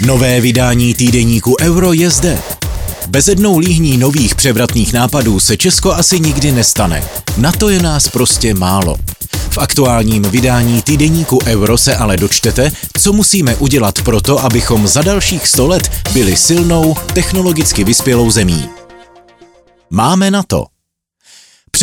Nové vydání týdeníku Euro je zde. jednou líhní nových převratných nápadů se Česko asi nikdy nestane. Na to je nás prostě málo. V aktuálním vydání týdeníku Euro se ale dočtete, co musíme udělat proto, abychom za dalších 100 let byli silnou, technologicky vyspělou zemí. Máme na to.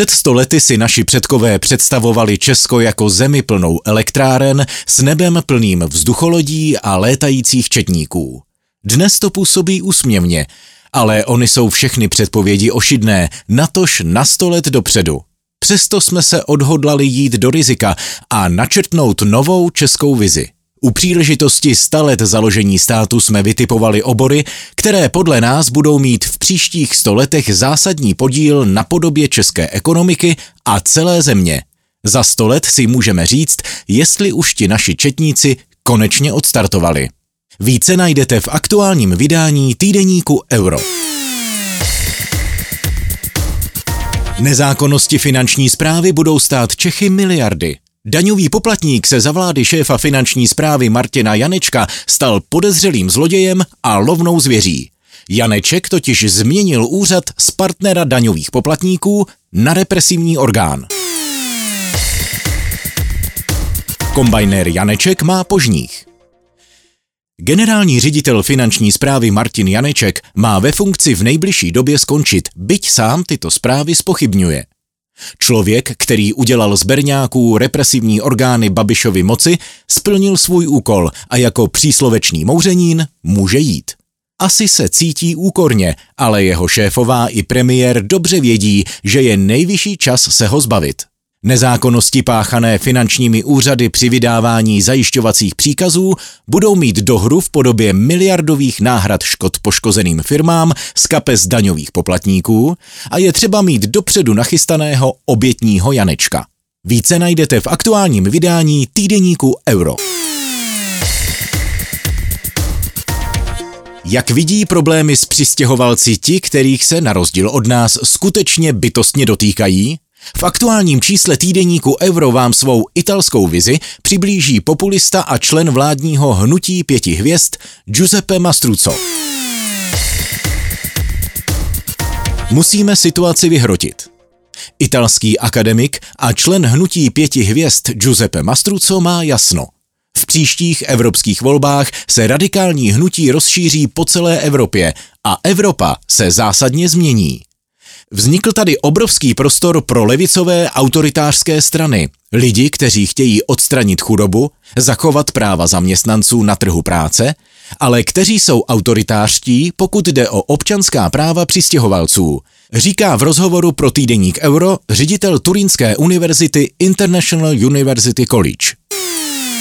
Před stolety si naši předkové představovali Česko jako zemi plnou elektráren s nebem plným vzducholodí a létajících četníků. Dnes to působí úsměvně, ale oni jsou všechny předpovědi ošidné, natož na sto let dopředu. Přesto jsme se odhodlali jít do rizika a načrtnout novou českou vizi. U příležitosti 100 let založení státu jsme vytipovali obory, které podle nás budou mít v příštích 100 letech zásadní podíl na podobě české ekonomiky a celé země. Za 100 let si můžeme říct, jestli už ti naši četníci konečně odstartovali. Více najdete v aktuálním vydání týdeníku Euro. Nezákonnosti finanční zprávy budou stát Čechy miliardy. Daňový poplatník se za vlády šéfa finanční zprávy Martina Janečka stal podezřelým zlodějem a lovnou zvěří. Janeček totiž změnil úřad z partnera daňových poplatníků na represivní orgán. Kombajnér Janeček má požních. Generální ředitel finanční zprávy Martin Janeček má ve funkci v nejbližší době skončit, byť sám tyto zprávy spochybňuje. Člověk, který udělal z berňáků represivní orgány Babišovy moci, splnil svůj úkol a jako příslovečný mouřenín může jít. Asi se cítí úkorně, ale jeho šéfová i premiér dobře vědí, že je nejvyšší čas se ho zbavit. Nezákonnosti páchané finančními úřady při vydávání zajišťovacích příkazů budou mít dohru v podobě miliardových náhrad škod poškozeným firmám z kapes daňových poplatníků a je třeba mít dopředu nachystaného obětního Janečka. Více najdete v aktuálním vydání týdeníku Euro. Jak vidí problémy s přistěhovalci ti, kterých se na rozdíl od nás skutečně bytostně dotýkají? V aktuálním čísle týdeníku Euro vám svou italskou vizi přiblíží populista a člen vládního hnutí pěti hvězd Giuseppe Mastruzzo. Musíme situaci vyhrotit. Italský akademik a člen hnutí pěti hvězd Giuseppe Mastruzzo má jasno. V příštích evropských volbách se radikální hnutí rozšíří po celé Evropě a Evropa se zásadně změní. Vznikl tady obrovský prostor pro levicové autoritářské strany, lidi, kteří chtějí odstranit chudobu, zachovat práva zaměstnanců na trhu práce, ale kteří jsou autoritářští, pokud jde o občanská práva přistěhovalců, říká v rozhovoru pro týdeník Euro ředitel Turínské univerzity International University College.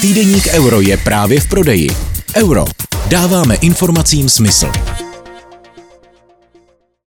Týdeník Euro je právě v prodeji. Euro. Dáváme informacím smysl.